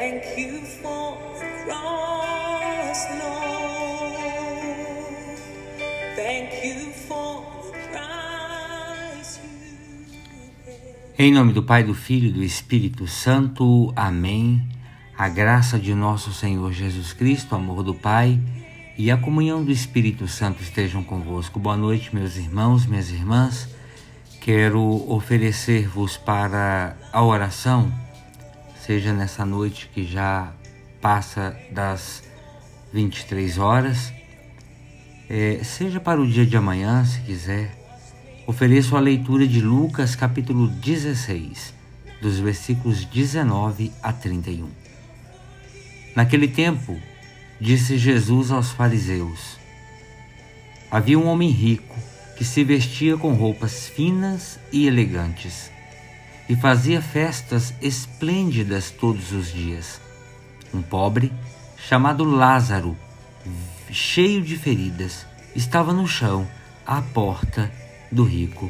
Thank you for the cross, Lord. Thank you for the price you. Em nome do Pai, do Filho e do Espírito Santo. Amém. A graça de nosso Senhor Jesus Cristo, o amor do Pai e a comunhão do Espírito Santo estejam convosco. Boa noite, meus irmãos, minhas irmãs. Quero oferecer-vos para a oração, seja nessa noite que já passa das 23 horas, é, seja para o dia de amanhã, se quiser. Ofereço a leitura de Lucas, capítulo 16, dos versículos 19 a 31. Naquele tempo, disse Jesus aos fariseus: Havia um homem rico que se vestia com roupas finas e elegantes e fazia festas esplêndidas todos os dias. Um pobre, chamado Lázaro, cheio de feridas, estava no chão à porta do rico.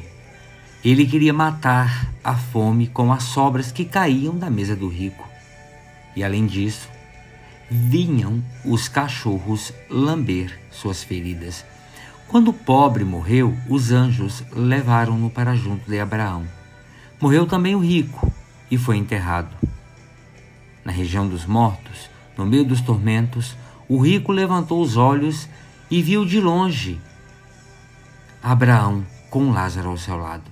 Ele queria matar a fome com as sobras que caíam da mesa do rico. E além disso, vinham os cachorros lamber suas feridas. Quando o pobre morreu, os anjos levaram-no para junto de Abraão. Morreu também o rico e foi enterrado. Na região dos mortos, no meio dos tormentos, o rico levantou os olhos e viu de longe Abraão com Lázaro ao seu lado.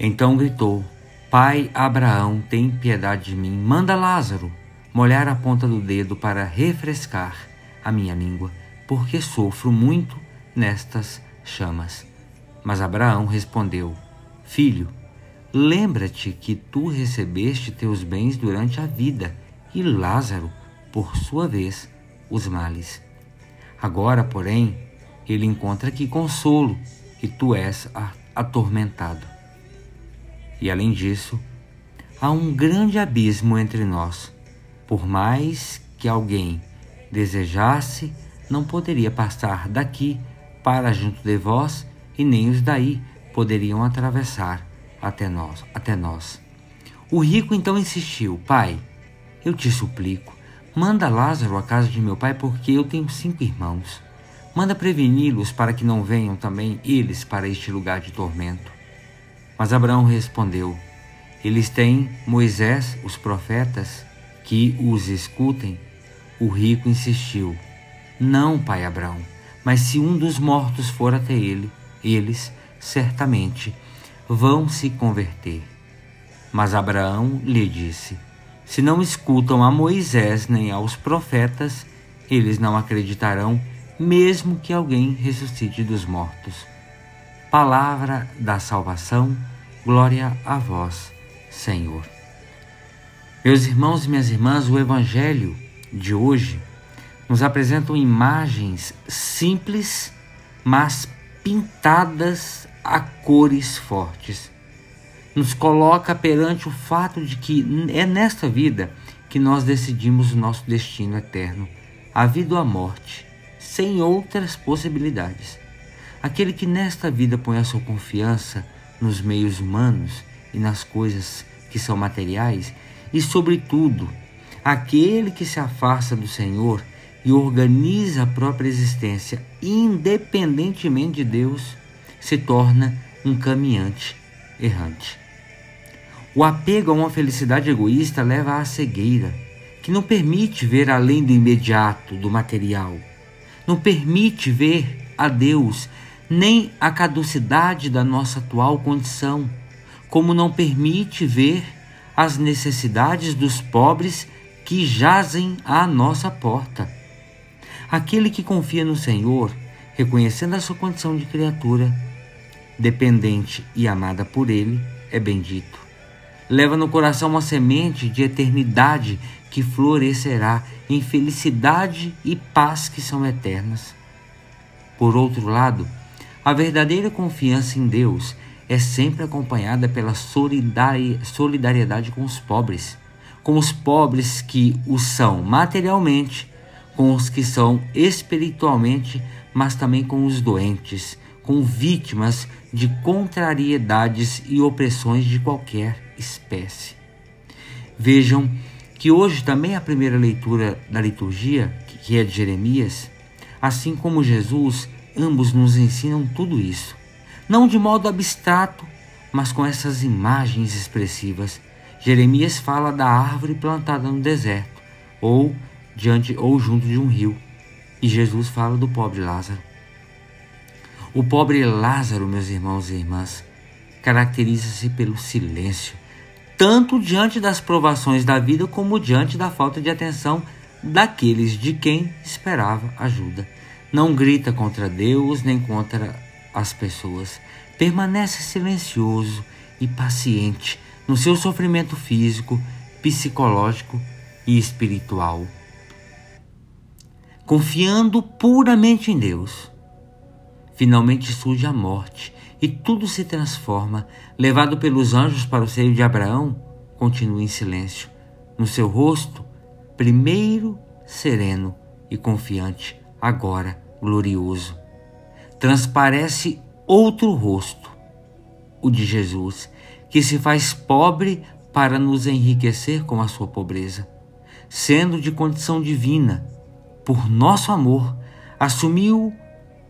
Então gritou: Pai Abraão, tem piedade de mim, manda Lázaro molhar a ponta do dedo para refrescar a minha língua, porque sofro muito nestas chamas. Mas Abraão respondeu: Filho, lembra-te que tu recebeste teus bens durante a vida, e Lázaro, por sua vez, os males. Agora, porém, ele encontra aqui consolo, e tu és atormentado. E além disso, há um grande abismo entre nós por mais que alguém desejasse, não poderia passar daqui para junto de vós, e nem os daí poderiam atravessar até nós, até nós. O rico então insistiu: Pai, eu te suplico, manda Lázaro à casa de meu pai, porque eu tenho cinco irmãos. Manda preveni-los para que não venham também eles para este lugar de tormento. Mas Abraão respondeu: Eles têm Moisés, os profetas, que os escutem, o rico insistiu: Não, pai Abraão, mas se um dos mortos for até ele, eles certamente vão se converter. Mas Abraão lhe disse: Se não escutam a Moisés nem aos profetas, eles não acreditarão, mesmo que alguém ressuscite dos mortos. Palavra da salvação, glória a vós, Senhor. Meus irmãos e minhas irmãs, o Evangelho de hoje nos apresenta imagens simples, mas pintadas a cores fortes. Nos coloca perante o fato de que é nesta vida que nós decidimos o nosso destino eterno, a vida ou a morte, sem outras possibilidades. Aquele que nesta vida põe a sua confiança nos meios humanos e nas coisas que são materiais, e, sobretudo, aquele que se afasta do Senhor e organiza a própria existência independentemente de Deus, se torna um caminhante errante. O apego a uma felicidade egoísta leva à cegueira, que não permite ver além do imediato, do material. Não permite ver a Deus, nem a caducidade da nossa atual condição, como não permite ver as necessidades dos pobres que jazem à nossa porta. Aquele que confia no Senhor, reconhecendo a sua condição de criatura, dependente e amada por Ele, é bendito. Leva no coração uma semente de eternidade que florescerá em felicidade e paz que são eternas. Por outro lado, a verdadeira confiança em Deus é sempre acompanhada pela solidariedade com os pobres, com os pobres que o são materialmente, com os que são espiritualmente, mas também com os doentes, com vítimas de contrariedades e opressões de qualquer espécie. Vejam que hoje também a primeira leitura da liturgia, que é de Jeremias, assim como Jesus, ambos nos ensinam tudo isso. Não de modo abstrato, mas com essas imagens expressivas. Jeremias fala da árvore plantada no deserto, ou diante ou junto de um rio. E Jesus fala do pobre Lázaro. O pobre Lázaro, meus irmãos e irmãs, caracteriza-se pelo silêncio, tanto diante das provações da vida como diante da falta de atenção daqueles de quem esperava ajuda. Não grita contra Deus nem contra as pessoas. Permanece silencioso e paciente no seu sofrimento físico, psicológico e espiritual. Confiando puramente em Deus. Finalmente surge a morte e tudo se transforma. Levado pelos anjos para o seio de Abraão, continua em silêncio. No seu rosto, primeiro sereno e confiante, agora glorioso. Transparece outro rosto, o de Jesus, que se faz pobre para nos enriquecer com a sua pobreza, sendo de condição divina, por nosso amor, assumiu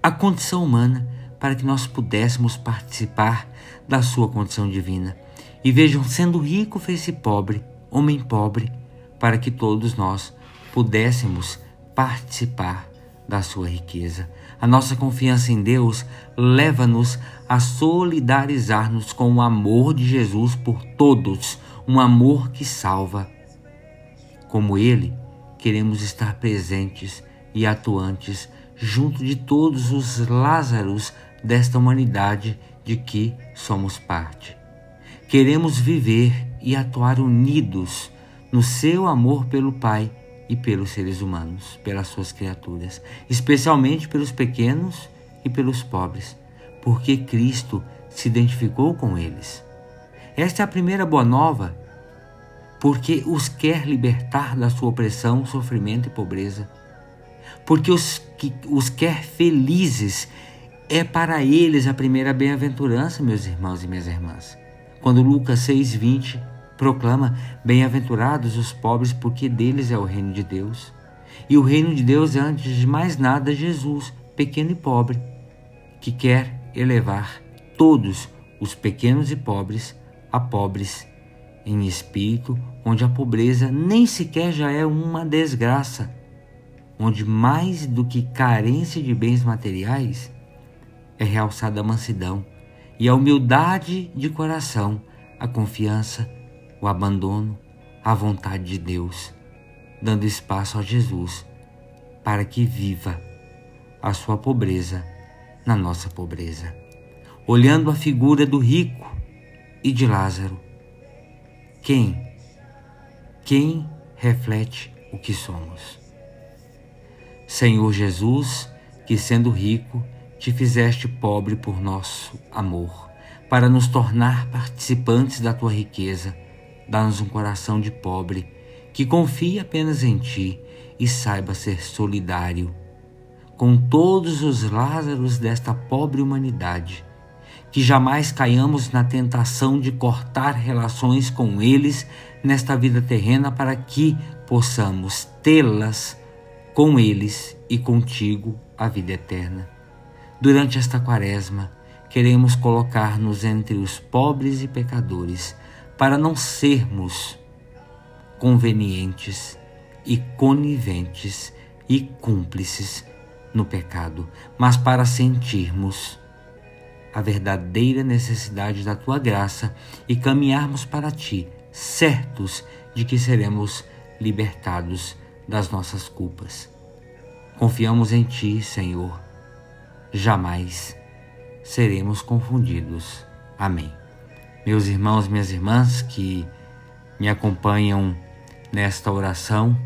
a condição humana para que nós pudéssemos participar da sua condição divina. E vejam, sendo rico, fez-se pobre, homem pobre, para que todos nós pudéssemos participar da sua riqueza. A nossa confiança em Deus leva-nos a solidarizar-nos com o amor de Jesus por todos, um amor que salva. Como Ele, queremos estar presentes e atuantes junto de todos os Lázaros desta humanidade de que somos parte. Queremos viver e atuar unidos no seu amor pelo Pai e pelos seres humanos, pelas suas criaturas, especialmente pelos pequenos e pelos pobres, porque Cristo se identificou com eles. Esta é a primeira boa nova, porque os quer libertar da sua opressão, sofrimento e pobreza, porque os, que, os quer felizes é para eles a primeira bem-aventurança, meus irmãos e minhas irmãs. Quando Lucas 6,20 proclama: Bem-aventurados os pobres, porque deles é o reino de Deus. E o reino de Deus é, antes de mais nada, Jesus, pequeno e pobre, que quer elevar todos os pequenos e pobres a pobres em espírito, onde a pobreza nem sequer já é uma desgraça, onde mais do que carência de bens materiais, é realçada a mansidão e a humildade de coração, a confiança, o abandono, a vontade de Deus, dando espaço a Jesus para que viva a sua pobreza na nossa pobreza. Olhando a figura do rico e de Lázaro, quem? Quem reflete o que somos? Senhor Jesus, que sendo rico, te fizeste pobre por nosso amor, para nos tornar participantes da tua riqueza. Dá-nos um coração de pobre, que confie apenas em ti e saiba ser solidário com todos os Lázaros desta pobre humanidade. Que jamais caiamos na tentação de cortar relações com eles nesta vida terrena para que possamos tê-las com eles e contigo a vida eterna. Durante esta quaresma, queremos colocar-nos entre os pobres e pecadores para não sermos convenientes e coniventes e cúmplices no pecado, mas para sentirmos a verdadeira necessidade da tua graça e caminharmos para ti, certos de que seremos libertados das nossas culpas. Confiamos em ti, Senhor jamais seremos confundidos. Amém. Meus irmãos, minhas irmãs que me acompanham nesta oração,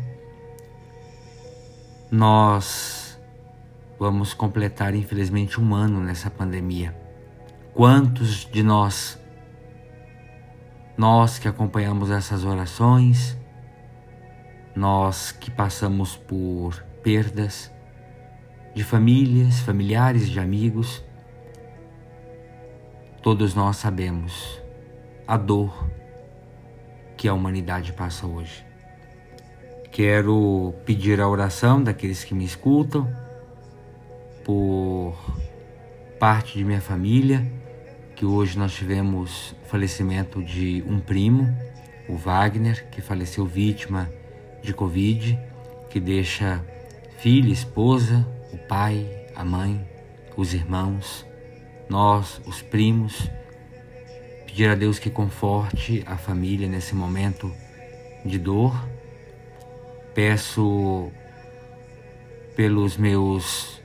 nós vamos completar, infelizmente, um ano nessa pandemia. Quantos de nós, nós que acompanhamos essas orações, nós que passamos por perdas, de famílias, familiares, de amigos. Todos nós sabemos a dor que a humanidade passa hoje. Quero pedir a oração daqueles que me escutam, por parte de minha família, que hoje nós tivemos falecimento de um primo, o Wagner, que faleceu vítima de Covid, que deixa filha, esposa, o pai, a mãe, os irmãos, nós, os primos. Pedir a Deus que conforte a família nesse momento de dor. Peço pelos meus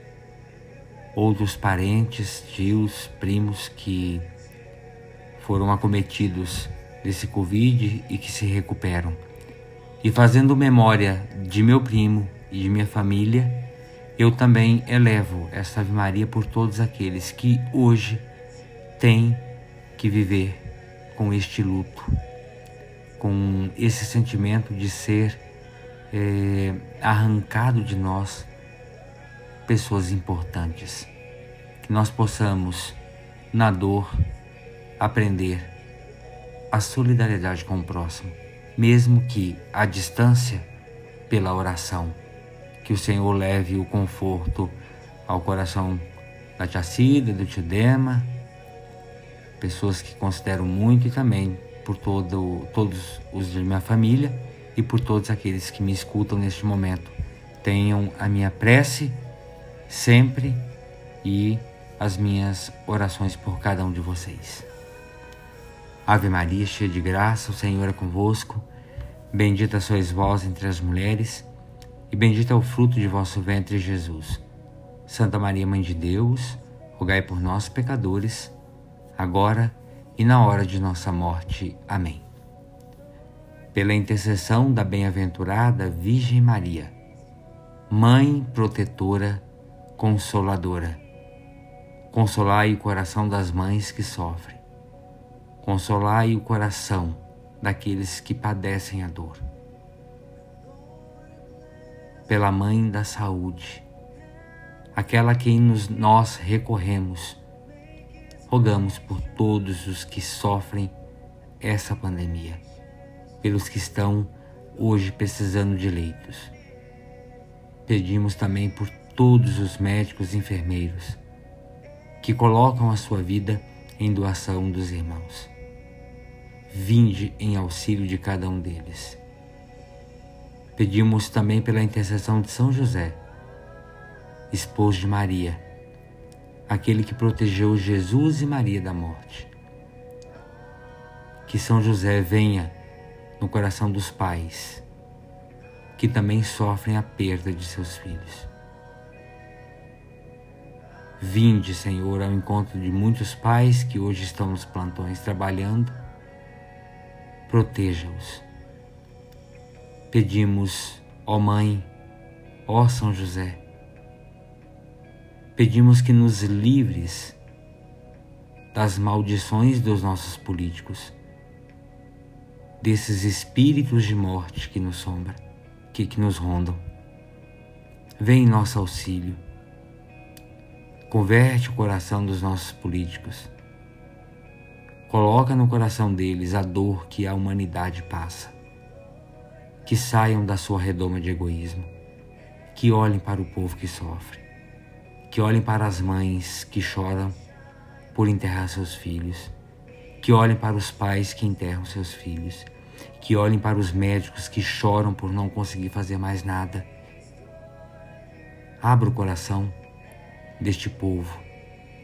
outros parentes, tios, primos que foram acometidos desse Covid e que se recuperam. E fazendo memória de meu primo e de minha família, eu também elevo esta Ave Maria por todos aqueles que hoje têm que viver com este luto, com esse sentimento de ser é, arrancado de nós pessoas importantes. Que nós possamos, na dor, aprender a solidariedade com o próximo, mesmo que à distância, pela oração que o Senhor leve o conforto ao coração da tia Cida, do tio Dema, pessoas que considero muito e também por todo, todos os de minha família e por todos aqueles que me escutam neste momento. Tenham a minha prece sempre e as minhas orações por cada um de vocês. Ave Maria, cheia de graça, o Senhor é convosco. Bendita sois vós entre as mulheres e bendito é o fruto de vosso ventre, Jesus. Santa Maria, Mãe de Deus, rogai por nós, pecadores, agora e na hora de nossa morte. Amém. Pela intercessão da bem-aventurada Virgem Maria, Mãe protetora, consoladora, consolai o coração das mães que sofrem, consolai o coração daqueles que padecem a dor pela Mãe da Saúde, aquela a quem nos, nós recorremos. Rogamos por todos os que sofrem essa pandemia, pelos que estão hoje precisando de leitos. Pedimos também por todos os médicos e enfermeiros que colocam a sua vida em doação dos irmãos. Vinde em auxílio de cada um deles Pedimos também pela intercessão de São José, esposo de Maria, aquele que protegeu Jesus e Maria da morte. Que São José venha no coração dos pais, que também sofrem a perda de seus filhos. Vinde, Senhor, ao encontro de muitos pais que hoje estão nos plantões trabalhando. Proteja-os Pedimos, ó Mãe, ó São José, pedimos que nos livres das maldições dos nossos políticos, desses espíritos de morte que nos sombra, que, que nos rondam. Vem em nosso auxílio. Converte o coração dos nossos políticos. Coloca no coração deles a dor que a humanidade passa. Que saiam da sua redoma de egoísmo, que olhem para o povo que sofre, que olhem para as mães que choram por enterrar seus filhos, que olhem para os pais que enterram seus filhos, que olhem para os médicos que choram por não conseguir fazer mais nada. Abra o coração deste povo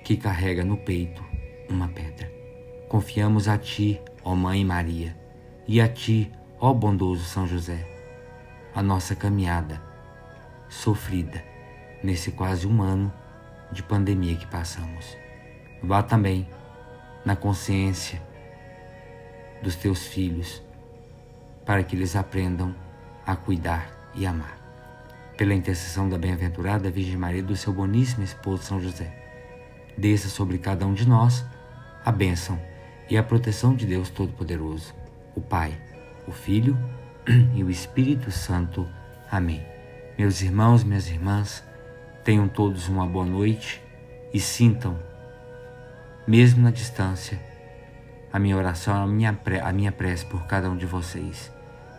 que carrega no peito uma pedra. Confiamos a Ti, ó Mãe Maria, e a Ti, Ó bondoso São José, a nossa caminhada sofrida nesse quase um ano de pandemia que passamos. Vá também na consciência dos teus filhos para que eles aprendam a cuidar e amar. Pela intercessão da bem-aventurada Virgem Maria do seu boníssimo esposo São José, desça sobre cada um de nós a bênção e a proteção de Deus Todo-Poderoso, o Pai o Filho e o Espírito Santo. Amém. Meus irmãos, minhas irmãs, tenham todos uma boa noite e sintam, mesmo na distância, a minha oração, a minha, pre, a minha prece por cada um de vocês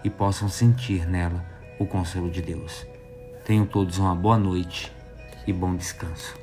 e possam sentir nela o consolo de Deus. Tenham todos uma boa noite e bom descanso.